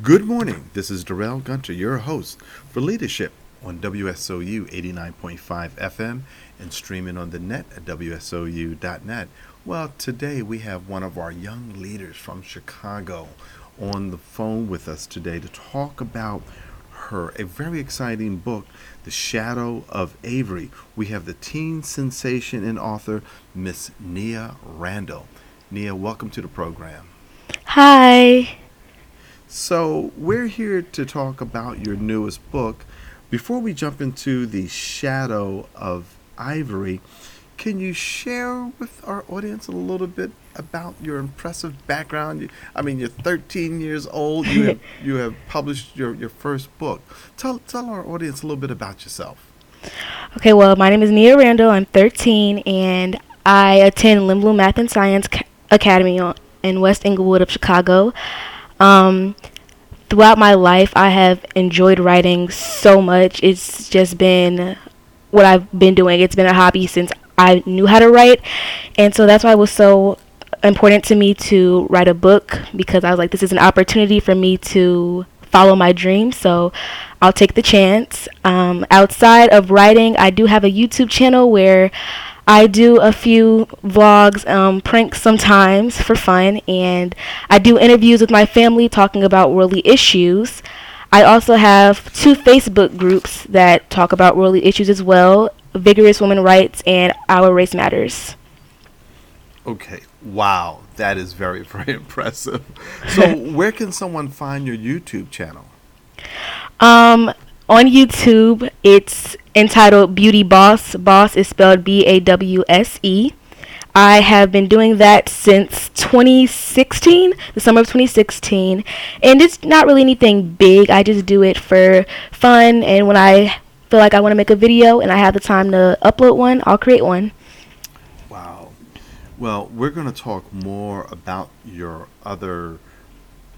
Good morning. This is Darrell Gunter, your host for Leadership on WSOU 89.5 FM and streaming on the net at WSOU.net. Well, today we have one of our young leaders from Chicago on the phone with us today to talk about her a very exciting book, The Shadow of Ivory. We have the teen sensation and author, Miss Neah Randle. Neah, welcome to the program. Hi. So, we're here to talk about your newest book. Before we jump into The Shadow of Ivory, can you share with our audience a little bit about your impressive background? I mean, you're 13 years old. You have, you have published your, your first book. Tell, tell our audience a little bit about yourself. Okay, well, my name is Neah Randle. I'm 13 and I attend Lindblom Math and Science Academy in West Englewood of Chicago. Um, throughout my life, I have enjoyed writing so much. It's just been what I've been doing. It's been a hobby since I knew how to write. And so that's why it was so important to me to write a book because I was like, this is an opportunity for me to follow my dream. So I'll take the chance. Um, outside of writing, I do have a YouTube channel where I do a few vlogs, um, pranks sometimes for fun, and I do interviews with my family talking about worldly issues. I also have two Facebook groups that talk about worldly issues as well Vigorous Women Rights and Our Race Matters. Okay. Wow. That is very, very impressive. So, where can someone find your YouTube channel? Um, on YouTube, it's entitled Beauty Boss. Boss is spelled B A W S E. I have been doing that since 2016, the summer of 2016, and it's not really anything big. I just do it for fun, and when I feel like I want to make a video and I have the time to upload one, I'll create one. Wow. Well, we're going to talk more about your other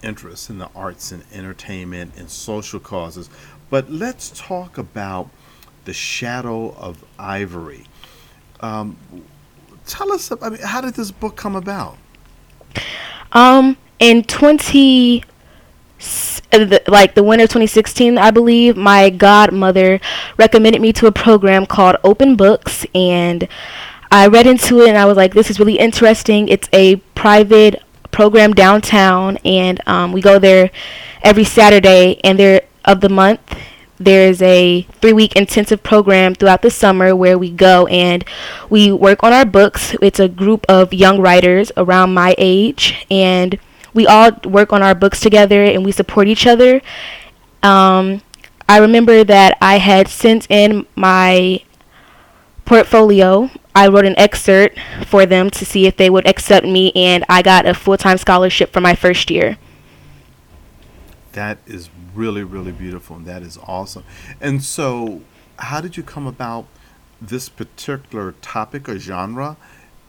interests in the arts and entertainment and social causes, but let's talk about the Shadow of Ivory. Um, tell us, I mean, how did this book come about? Um, in 20, s- uh, like the winter of 2016, I believe, my godmother recommended me to a program called Open Books, and I read into it, and I was like, this is really interesting. It's a private program downtown, and um, we go there every Saturday, and there of the month. There's a three week intensive program throughout the summer where we go and we work on our books. It's a group of young writers around my age, and we all work on our books together and we support each other. Um, I remember that I had sent in my portfolio. I wrote an excerpt for them to see if they would accept me, and I got a full time scholarship for my first year. That is really, really beautiful, and that is awesome. And so, how did you come about this particular topic or genre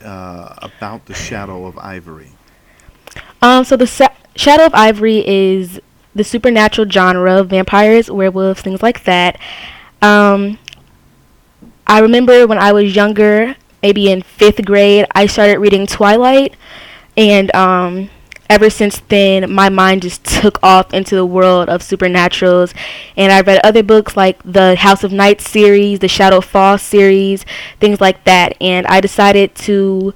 uh, about the Shadow of Ivory? Um, so the sa- Shadow of Ivory is the supernatural genre, of vampires, werewolves, things like that. Um, I remember when I was younger, maybe in fifth grade, I started reading Twilight, and um, ever since then, my mind just took off into the world of supernaturals. And I read other books like the House of Night series, the Shadow Fall series, things like that. And I decided to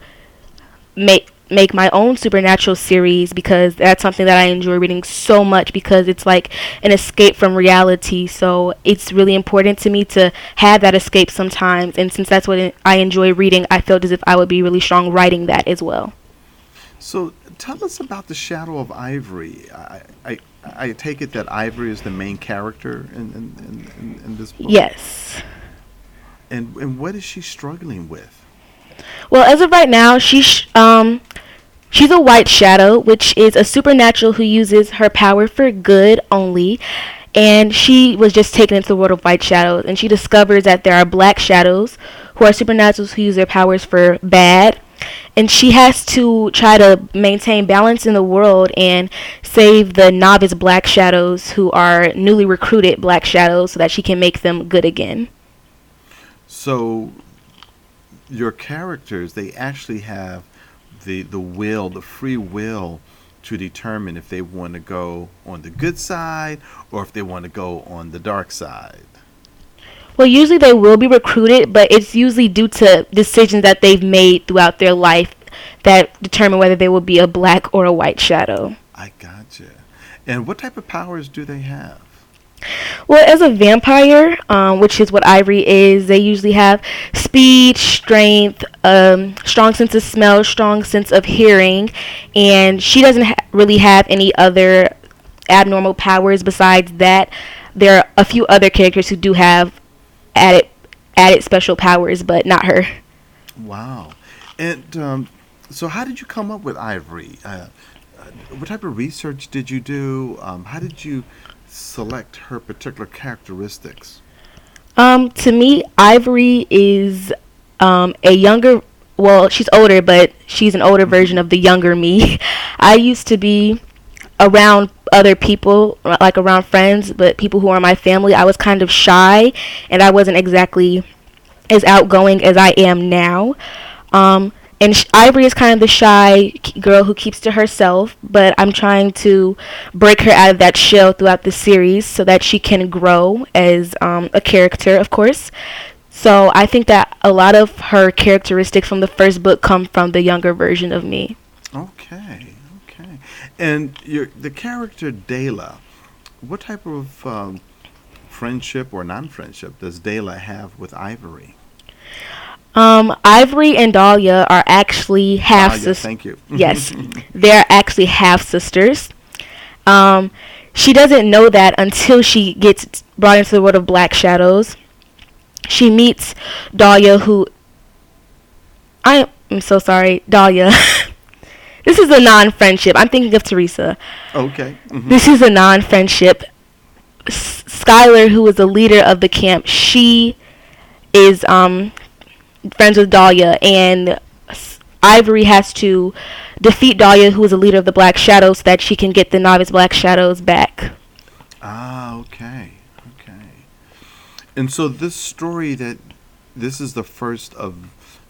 make make my own supernatural series because that's something that I enjoy reading so much because it's like an escape from reality. So it's really important to me to have that escape sometimes. And since that's what I enjoy reading, I felt as if I would be really strong writing that as well. So, tell us about the Shadow of Ivory. I, I, I take it that Ivory is the main character in, in, in, in this book. Yes. And and what is she struggling with? Well, as of right now, she's um she's a white shadow, which is a supernatural who uses her power for good only. And she was just taken into the world of white shadows, and she discovers that there are black shadows who are supernaturals who use their powers for bad. And she has to try to maintain balance in the world and save the novice black shadows who are newly recruited black shadows so that she can make them good again. So, your characters they actually have the the will, the free will to determine if they want to go on the good side or if they want to go on the dark side? Well, usually they will be recruited, but it's usually due to decisions that they've made throughout their life that determine whether they will be a black or a white shadow. I gotcha. And what type of powers do they have? Well, as a vampire, um, which is what Ivory is, they usually have speed, strength, um, strong sense of smell, strong sense of hearing, and she doesn't ha- really have any other abnormal powers besides that. There are a few other characters who do have added added special powers, but not her. Wow. And um, so, how did you come up with Ivory? Uh, uh, what type of research did you do? Um, how did you select her particular characteristics? Um, to me, Ivory is um, a younger. Well, she's older, but she's an older version of the younger me. I used to be around other people, like around friends, but people who are my family, I was kind of shy, and I wasn't exactly as outgoing as I am now. Um, and sh- Ivory is kind of the shy girl who keeps to herself, but I'm trying to break her out of that shell throughout the series so that she can grow as um, a character, of course. So I think that a lot of her characteristics from the first book come from the younger version of me. Okay, okay. And your the character Dayla, what type of um, friendship or non-friendship does Dayla have with Ivory? Um, Ivory and Dahlia are actually half Dahlia, sisters. thank you. yes, they're actually half sisters. Um, she doesn't know that until she gets brought into the world of Black Shadows. She meets Dahlia, who I am so sorry, Dahlia. this is a non-friendship. I'm thinking of Teresa. Okay. mhm. This is a non-friendship. S- Skylar, who is the leader of the camp, she is um, friends with Dahlia, and S- Ivory has to defeat Dahlia, who is the leader of the Black Shadows, so that she can get the novice Black Shadows back. Ah, okay, okay. And so this story that this is the first of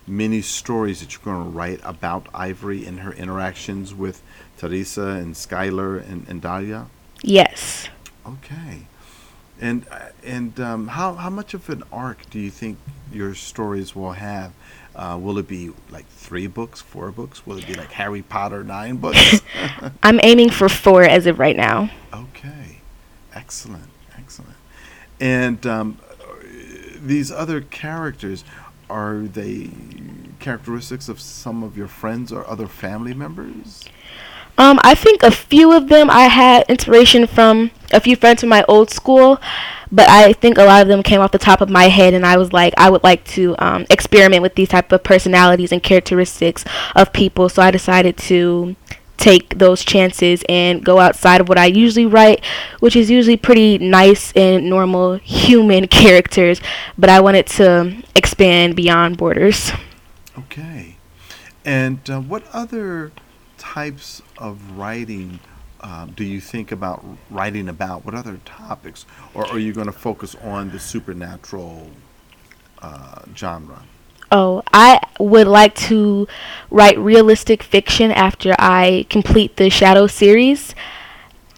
many stories that you're going to write about Ivory and her interactions with Teresa and Skylar and, and Dahlia. Yes. Okay. And and um, how how much of an arc do you think your stories will have? Uh, will it be like three books, four books? Will it be like Harry Potter, nine books? I'm aiming for four as of right now. Okay, excellent, excellent. And um, these other characters, are they characteristics of some of your friends or other family members? Um, I think a few of them I had inspiration from a few friends from my old school, but I think a lot of them came off the top of my head, and I was like, I would like to um, experiment with these type of personalities and characteristics of people. So I decided to take those chances and go outside of what I usually write, which is usually pretty nice and normal human characters. But I wanted to expand beyond borders. Okay. And uh, what other types of writing uh, do you think about writing about? What other topics? Or are you going to focus on the supernatural uh, genre? Oh, I would like to write realistic fiction after I complete the Shadow series.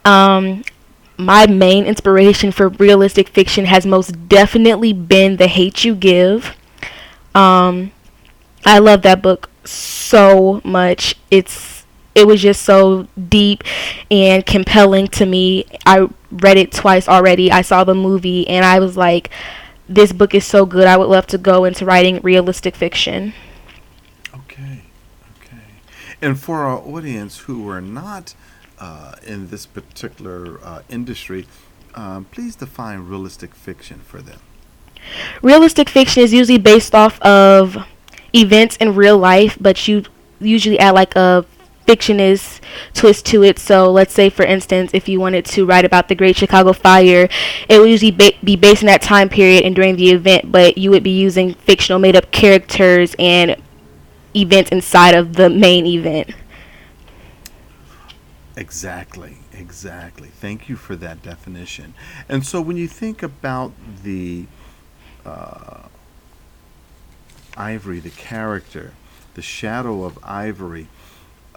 Um, my main inspiration for realistic fiction has most definitely been The Hate You Give. Um, I love that book so much. It's it was just so deep and compelling to me. I read it twice already. I saw the movie and I was like this book is so good. I would love to go into writing realistic fiction. Okay, okay. And for our audience who are not uh, in this particular uh, industry, um, please define realistic fiction for them. Realistic fiction is usually based off of events in real life, but you usually add like a fictionist twist to it. So let's say, for instance, if you wanted to write about the Great Chicago Fire, it would usually ba- be based in that time period and during the event, but you would be using fictional made-up characters and events inside of the main event. Exactly, exactly. Thank you for that definition. And so when you think about the uh, Ivory, the character, the shadow of Ivory,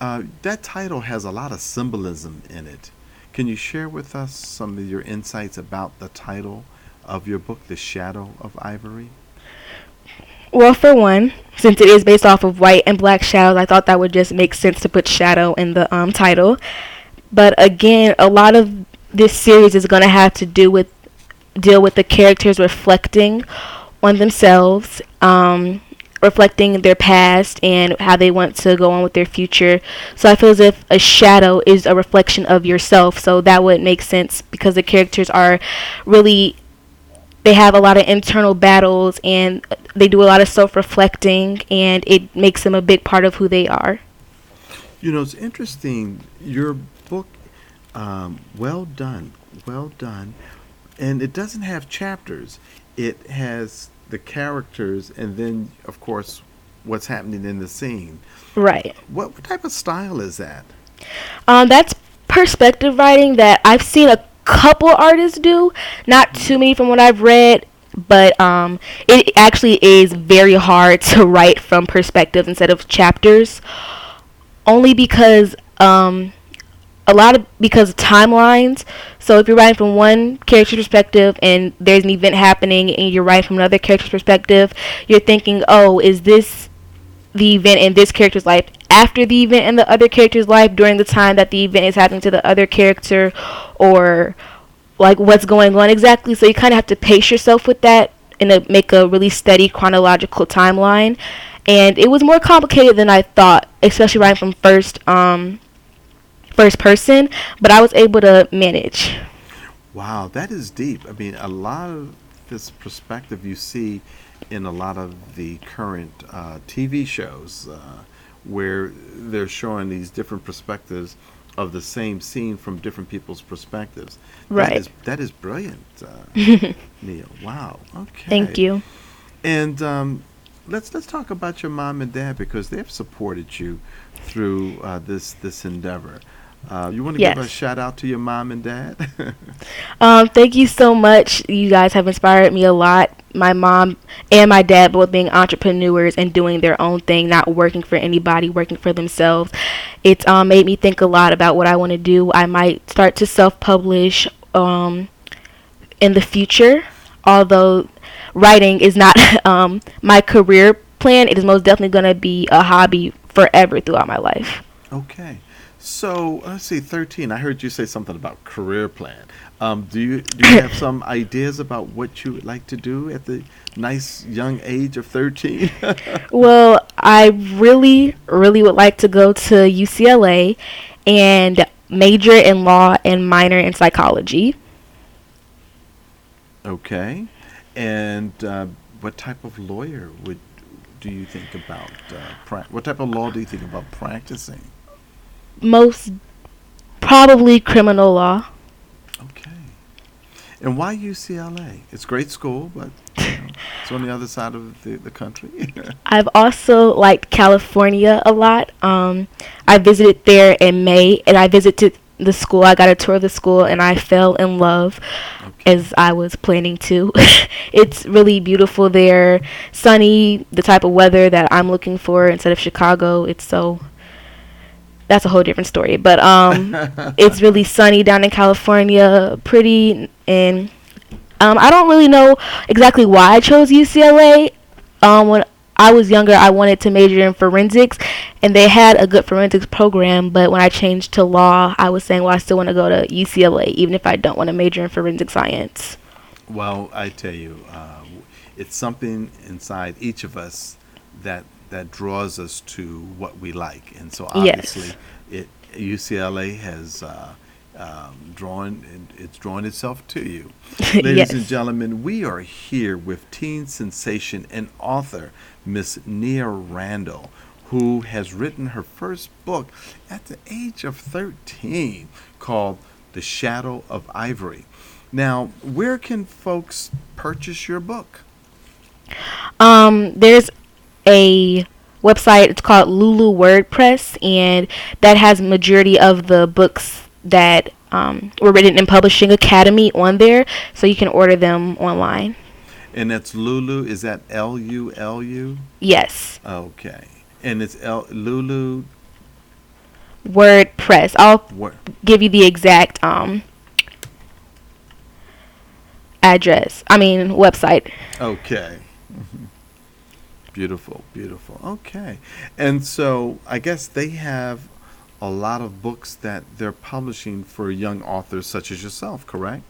Uh, that title has a lot of symbolism in it. Can you share with us some of your insights about the title of your book, The Shadow of Ivory? Well, for one, since it is based off of white and black shadows, I thought that would just make sense to put shadow in the um, title. But again, a lot of this series is going to have to do with deal with the characters reflecting on themselves, um, reflecting their past and how they want to go on with their future. So I feel as if a shadow is a reflection of yourself. So that would make sense because the characters are really they have a lot of internal battles and they do a lot of self-reflecting and it makes them a big part of who they are. You know, it's interesting. Your book, um, well done, well done, and it doesn't have chapters. It has the characters, and then, of course, what's happening in the scene. Right. What, what type of style is that? Um, that's perspective writing that I've seen a couple artists do. Not too many from what I've read, but um, it actually is very hard to write from perspectives instead of chapters. Only because um, a lot of because of timelines. So if you're writing from one character's perspective and there's an event happening and you're writing from another character's perspective, you're thinking, oh, is this the event in this character's life after the event in the other character's life during the time that the event is happening to the other character or like what's going on exactly so you kind of have to pace yourself with that and make a really steady chronological timeline and it was more complicated than i thought especially writing from first um first person but i was able to manage Wow, that is deep. I mean, a lot of this perspective you see in a lot of the current uh, TV shows uh, where they're showing these different perspectives of the same scene from different people's perspectives. Right. is, that is brilliant, uh, Neil. Wow. Okay. thank you And um, let's let's talk about your mom and dad because they've supported you through uh, this this endeavor. Uh, you want to give a shout out to your mom and dad? Um, thank you so much. You guys have inspired me a lot. My mom and my dad both being entrepreneurs and doing their own thing, not working for anybody, working for themselves. It's um, made me think a lot about what I want to do. I might start to self-publish um, in the future, although writing is not um, my career plan. It is most definitely going to be a hobby forever throughout my life. Okay. So let's see, thirteen. I heard you say something about career plan. Um, do you do you have some ideas about what you would like to do at the nice young age of thirteen? Well, I really, really would like to go to UCLA and major in law and minor in psychology. okay. And uh, what type of lawyer would do you think about? Uh, pra- what type of law do you think about practicing? Most probably criminal law. Okay. And why UCLA? It's great school, but you know, it's on the other side of the, the country. I've also liked California a lot. Um, I visited there in May and I visited the school. I got a tour of the school and I fell in love okay. as I was planning to. it's really beautiful there, sunny, the type of weather that I'm looking for instead of Chicago. It's so that's a whole different story, but um it's really sunny down in California, pretty and um I don't really know exactly why I chose UCLA. Um when I was younger, I wanted to major in forensics, and they had a good forensics program. But when I changed to law, I was saying, well, I still want to go to UCLA, even if I don't want to major in forensic science. Well, I tell you, uh, it's something inside each of us that that draws us to what we like, and so Yes. obviously, it UCLA has uh, um, drawn it's drawn itself to you. Ladies Yes. and gentlemen, we are here with teen sensation and author Miss Neah Randle, who has written her first book at the age of 13 called The Shadow of Ivory. Now, where can folks purchase your book? Um, there's a website. It's called Lulu WordPress, and that has majority of the books that um, were written in Publishing Academy on there, so you can order them online. And that's Lulu. Is that L U L U? Yes, Okay. And it's L Lulu. WordPress. I'll What? give you the exact um address. I mean website. Okay. Beautiful, beautiful. Okay. And so I guess they have a lot of books that they're publishing for young authors such as yourself, correct?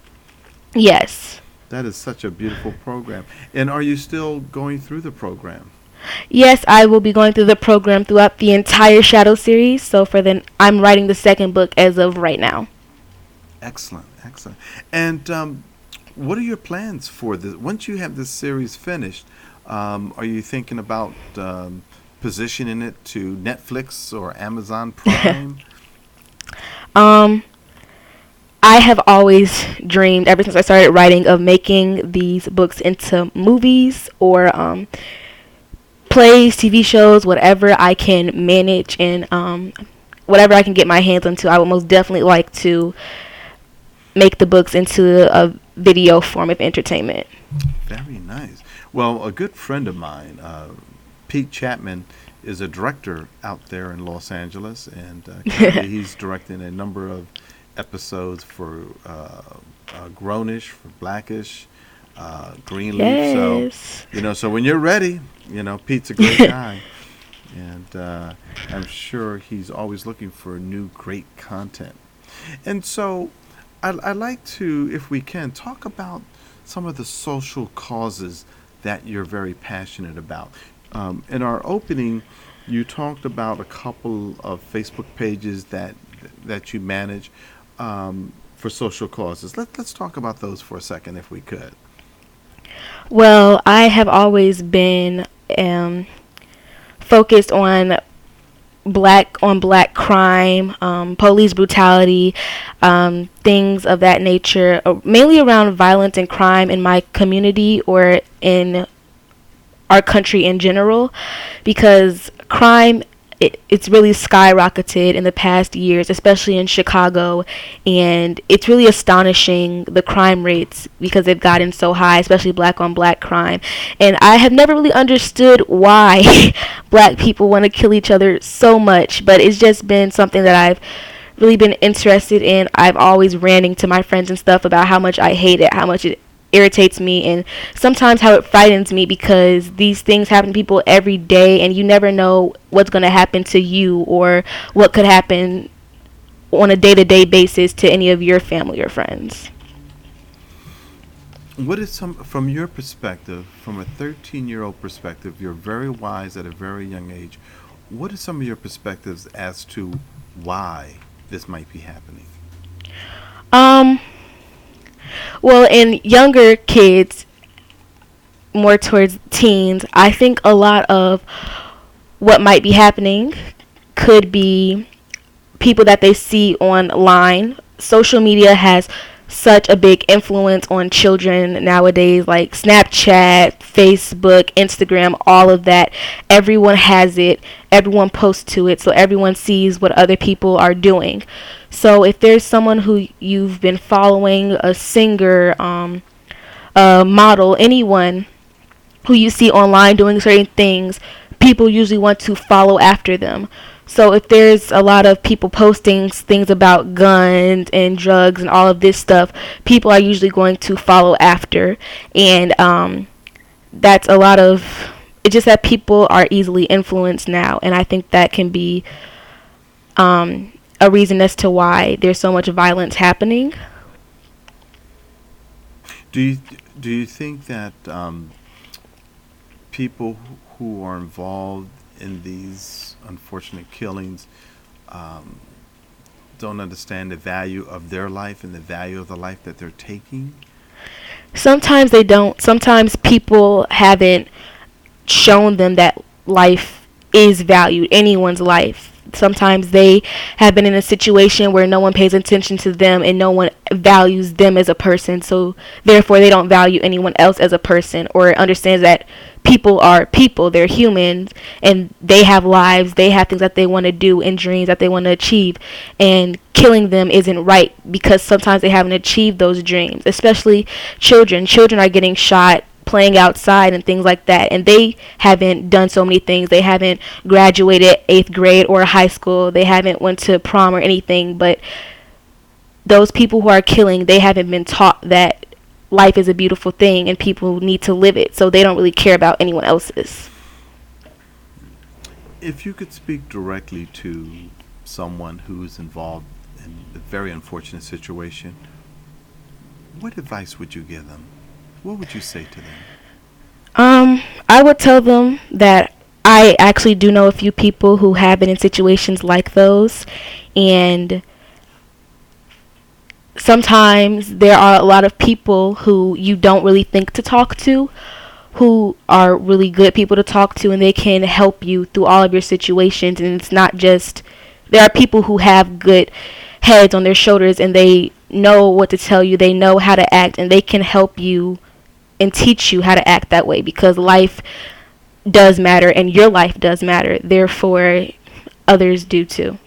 Yes. That is such a beautiful program. And are you still going through the program? Yes, I will be going through the program throughout the entire Shadow series. So for the I'm writing the second book as of right now. Excellent, excellent. And um, what are your plans for this? Once you have this series finished, um, are you thinking about um, positioning it to Netflix or Amazon Prime? Um, I have always dreamed, ever since I started writing, of making these books into movies or um, plays, TV shows, whatever I can manage and um, whatever I can get my hands onto. I would most definitely like to make the books into a video form of entertainment. Very nice. Well, a good friend of mine, uh, Pete Chatmon, is a director out there in Los Angeles, and uh, he's directing a number of episodes for uh, uh, Grownish, for Blackish, uh, Greenleaf. So you know, so when you're ready, you know, Pete's a great guy, and uh, I'm sure he's always looking for new great content. And so, I, I like to, if we can, talk about some of the social causes that you're very passionate about. Um, in our opening, you talked about a couple of Facebook pages that that you manage um, for social causes. Let, let's talk about those for a second, if we could. Well, I have always been um, focused on black on black crime, um, police brutality, um, things of that nature, uh, mainly around violence and crime in my community or in our country in general, because crime it, it's really skyrocketed in the past years, especially in Chicago, and it's really astonishing the crime rates because they've gotten so high, especially black on black crime. And I have never really understood why black people want to kill each other so much, but it's just been something that I've really been interested in. I've always ranting to my friends and stuff about how much I hate it, how much it irritates me and sometimes how it frightens me because these things happen to people every day and you never know what's going to happen to you or what could happen on a day-to-day basis to any of your family or friends. What is some, from your perspective, from a 13 year old perspective, you're very wise at a very young age. What are some of your perspectives as to why this might be happening? Um well, in younger kids, more towards teens, I think a lot of what might be happening could be people that they see online. Social media has such a big influence on children nowadays, like Snapchat, Facebook, Instagram, all of that. Everyone has it, everyone posts to it, so everyone sees what other people are doing. So if there's someone who you've been following, a singer, um, a model, anyone who you see online doing certain things, people usually want to follow after them. So if there's a lot of people posting things about guns and drugs and all of this stuff, people are usually going to follow after, and um, that's a lot of. It's just that people are easily influenced now, and I think that can be um, a reason as to why there's so much violence happening. Do you, do you think that um, people who are involved in these unfortunate killings um, don't understand the value of their life and the value of the life that they're taking? Sometimes they don't. Sometimes people haven't shown them that life is valued, anyone's life. Sometimes they have been in a situation where no one pays attention to them and no one values them as a person. So therefore they don't value anyone else as a person or understands that people are people, they're humans and they have lives, they have things that they want to do and dreams that they want to achieve and killing them isn't right because sometimes they haven't achieved those dreams, especially children. Children are getting shot playing outside and things like that. And they haven't done so many things. They haven't graduated eighth grade or high school. They haven't went to prom or anything. But those people who are killing, they haven't been taught that life is a beautiful thing and people need to live it. So they don't really care about anyone else's. If you could speak directly to someone who's involved in a very unfortunate situation, what advice would you give them? What would you say to them? Um, I would tell them that I actually do know a few people who have been in situations like those, and sometimes there are a lot of people who you don't really think to talk to who are really good people to talk to and they can help you through all of your situations and it's not just there are people who have good heads on their shoulders and they know what to tell you they know how to act and they can help you and teach you how to act that way because life does matter and your life does matter therefore others do too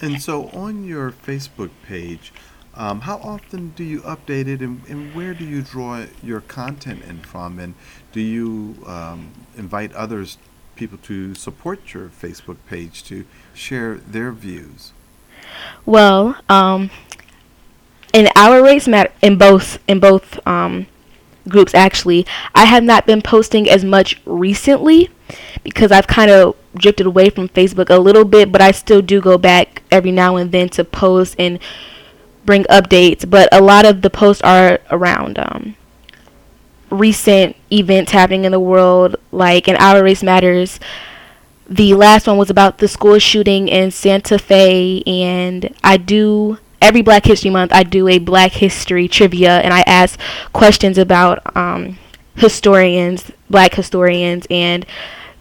and so on your facebook page um, how often do you update it, and, and, where do you draw your content in from? And do you um, invite others, people, to support your Facebook page to share their views? Well, um, in our race matter in both in both um, groups actually, I have not been posting as much recently because I've kind of drifted away from Facebook a little bit, but I still do go back every now and then to post and bring updates, but a lot of the posts are around um, recent events happening in the world, like in Our Race Matters. The last one was about the school shooting in Santa Fe, and I do every Black History Month. I do a Black History trivia, and I ask questions about um, historians, Black historians, and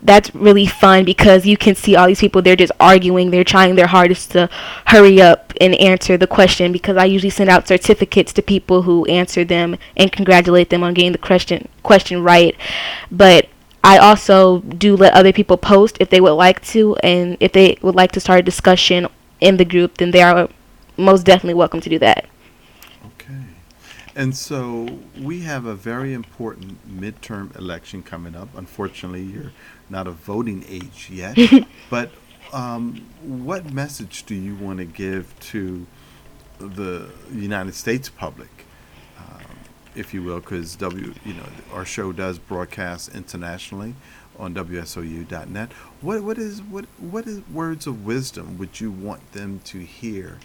that's really fun because you can see all these people they're just arguing they're trying their hardest to hurry up and answer the question because i usually send out certificates to people who answer them and congratulate them on getting the question question right but i also do let other people post if they would like to and if they would like to start a discussion in the group then they are most definitely welcome to do that. Okay. And so we have a very important midterm election coming up. Unfortunately you're not of voting age yet, but um, what message do you want to give to the United States public, um, if you will, because W, you know, our show does broadcast internationally on WSOU.net. What what is what what is words of wisdom would you want them to hear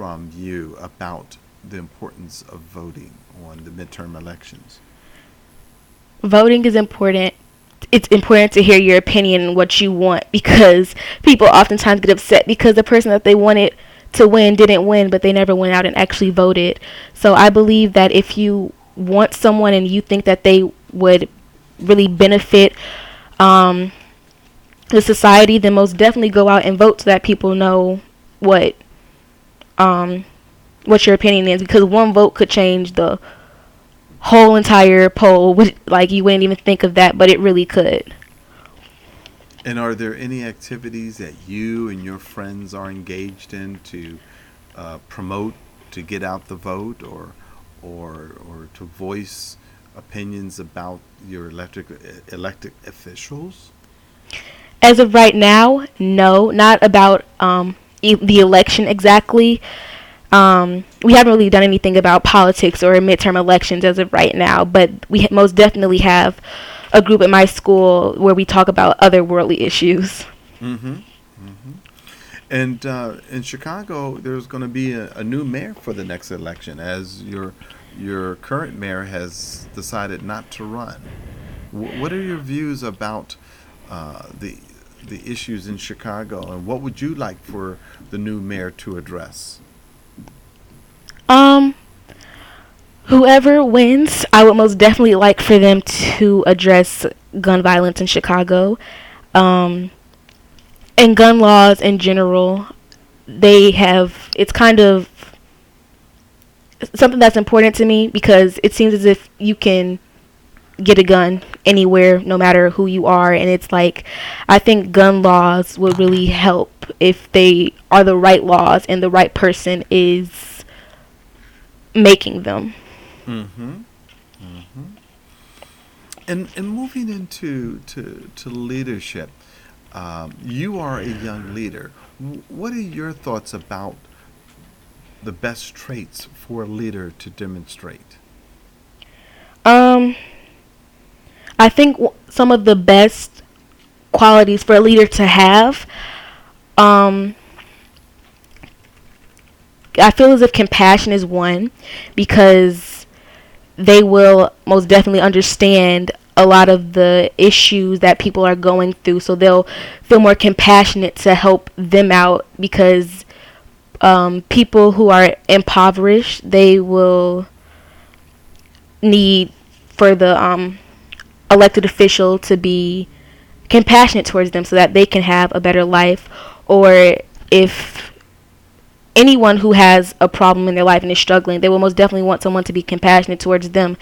from you about the importance of voting on the midterm elections? Voting is important it's important to hear your opinion and what you want because people oftentimes get upset because the person that they wanted to win didn't win, but they never went out and actually voted. So I believe that if you want someone and you think that they would really benefit um, the society, then most definitely go out and vote so that people know what um, what your opinion is because one vote could change the whole entire poll. Like you wouldn't even think of that, but it really could. And are there any activities that you and your friends are engaged in to uh, promote to get out the vote, or or or to voice opinions about your electric elected officials? As of right now, no, not about um, e- the election exactly. Um, we haven't really done anything about politics or midterm elections as of right now, but we most definitely have a group at my school where we talk about other worldly issues. Mm-hmm. Mm-hmm. And uh, in Chicago, there's going to be a, a, new mayor for the next election, as your your current mayor has decided not to run. W- what are your views about uh, the the issues in Chicago, and what would you like for the new mayor to address? Um, whoever wins, I would most definitely like for them to address gun violence in Chicago. Um, and gun laws in general, they have, it's kind of something that's important to me because it seems as if you can get a gun anywhere, no matter who you are. And it's like, I think gun laws would really help if they are the right laws and the right person is making them. Mm-hmm. Mm-hmm. And and moving into to to leadership, um, you are a young leader. What are your thoughts about the best traits for a leader to demonstrate? Um, I think w- some of the best qualities for a leader to have, um, I feel as if compassion is one because they will most definitely understand a lot of the issues that people are going through. So they'll feel more compassionate to help them out because um, people who are impoverished, they will need for the um, elected official to be compassionate towards them so that they can have a better life or if anyone who has a problem in their life and is struggling they will most definitely want someone to be compassionate towards them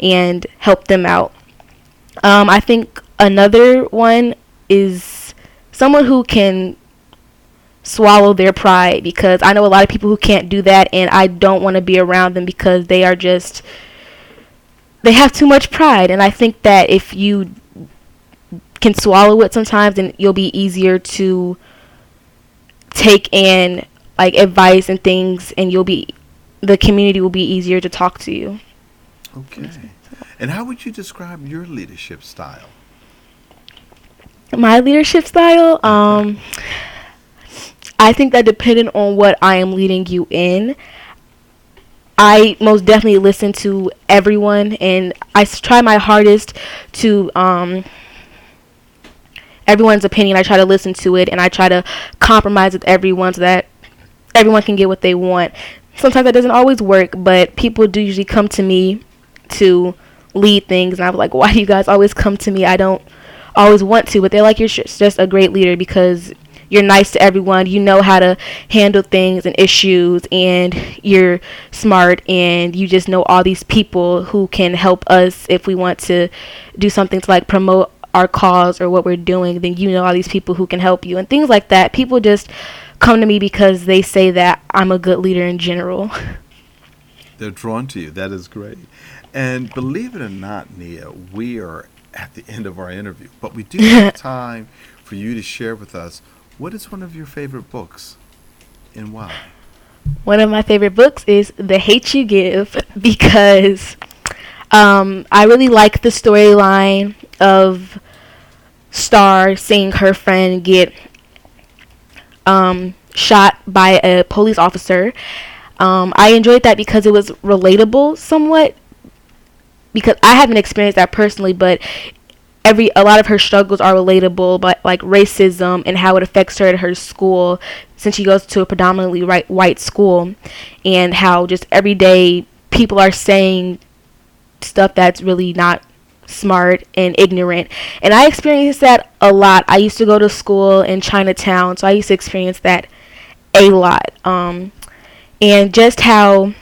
and help them out. Um, i think another one is someone who can swallow their pride because i know a lot of people who can't do that and i don't want to be around them because they are just they have too much pride and i think that if you can swallow it sometimes then you'll be easier to take in like advice and things and you'll be the community will be easier to talk to you Okay. And how would you describe your leadership style? my leadership style um i think that depending on what i am leading you in i most definitely listen to everyone and I try my hardest to um everyone's opinion. I try to listen to it and i try to compromise with everyone so that everyone can get what they want. Sometimes that doesn't always work but people do usually come to me to lead things and i'm like why do you guys always come to me? I don't always want to but they're like you're just a great leader because you're nice to everyone you know how to handle things and issues and you're smart and you just know all these people who can help us if we want to do something to like promote our cause or what we're doing then you know all these people who can help you and things like that people just come to me because they say that i'm a good leader in general They're drawn to you. That is great. And believe it or not, Neah, we are at the end of our interview, but we do have time for you to share with us what is one of your favorite books and why. One of my favorite books is The Hate You Give because um, I really like the storyline of Star seeing her friend get um, shot by a police officer. Um, I enjoyed that because it was relatable somewhat. Because I haven't experienced that personally, but every a lot of her struggles are relatable, but like racism and how it affects her at her school, since she goes to a predominantly right, white school, and how just every day people are saying stuff that's really not smart and ignorant. And I experienced that a lot. I used to go to school in Chinatown, so I used to experience that a lot. Um, and just how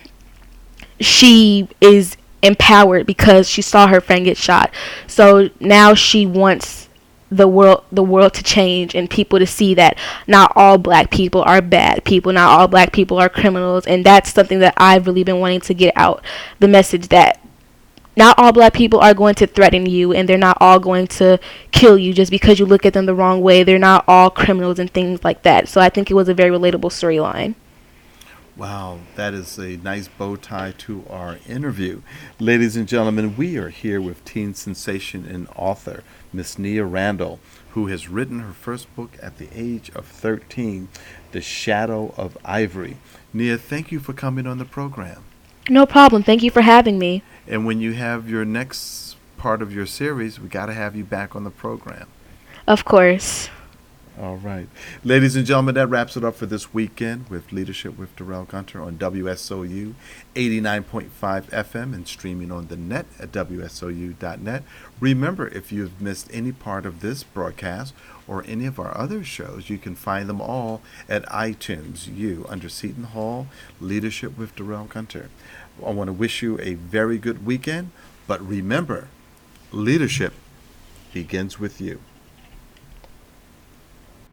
she is empowered because she saw her friend get shot. So now she wants the world the world to change and people to see that not all black people are bad people, not all black people are criminals, and that's something that I've really been wanting to get out the message that not all black people are going to threaten you and they're not all going to kill you just because you look at them the wrong way. They're not all criminals and things like that. So I think it was a very relatable storyline. Wow, that is a nice bow tie to our interview. Ladies and gentlemen, we are here with teen sensation and author Miss Neah Randle, who has written her first book at the age of 13, The Shadow of Ivory. Neah, thank you for coming on the program. No problem. Thank you for having me. And when you have your next part of your series, we got to have you back on the program. Of course. All right. Ladies and gentlemen, that wraps it up for this weekend with Leadership with Darrell Gunter on WSOU 89.5 FM and streaming on the net at WSOU.net. Remember, if you've missed any part of this broadcast or any of our other shows, you can find them all at iTunes, you, under Seton Hall, Leadership with Darrell Gunter. I want to wish you a very good weekend, but remember, leadership begins with you.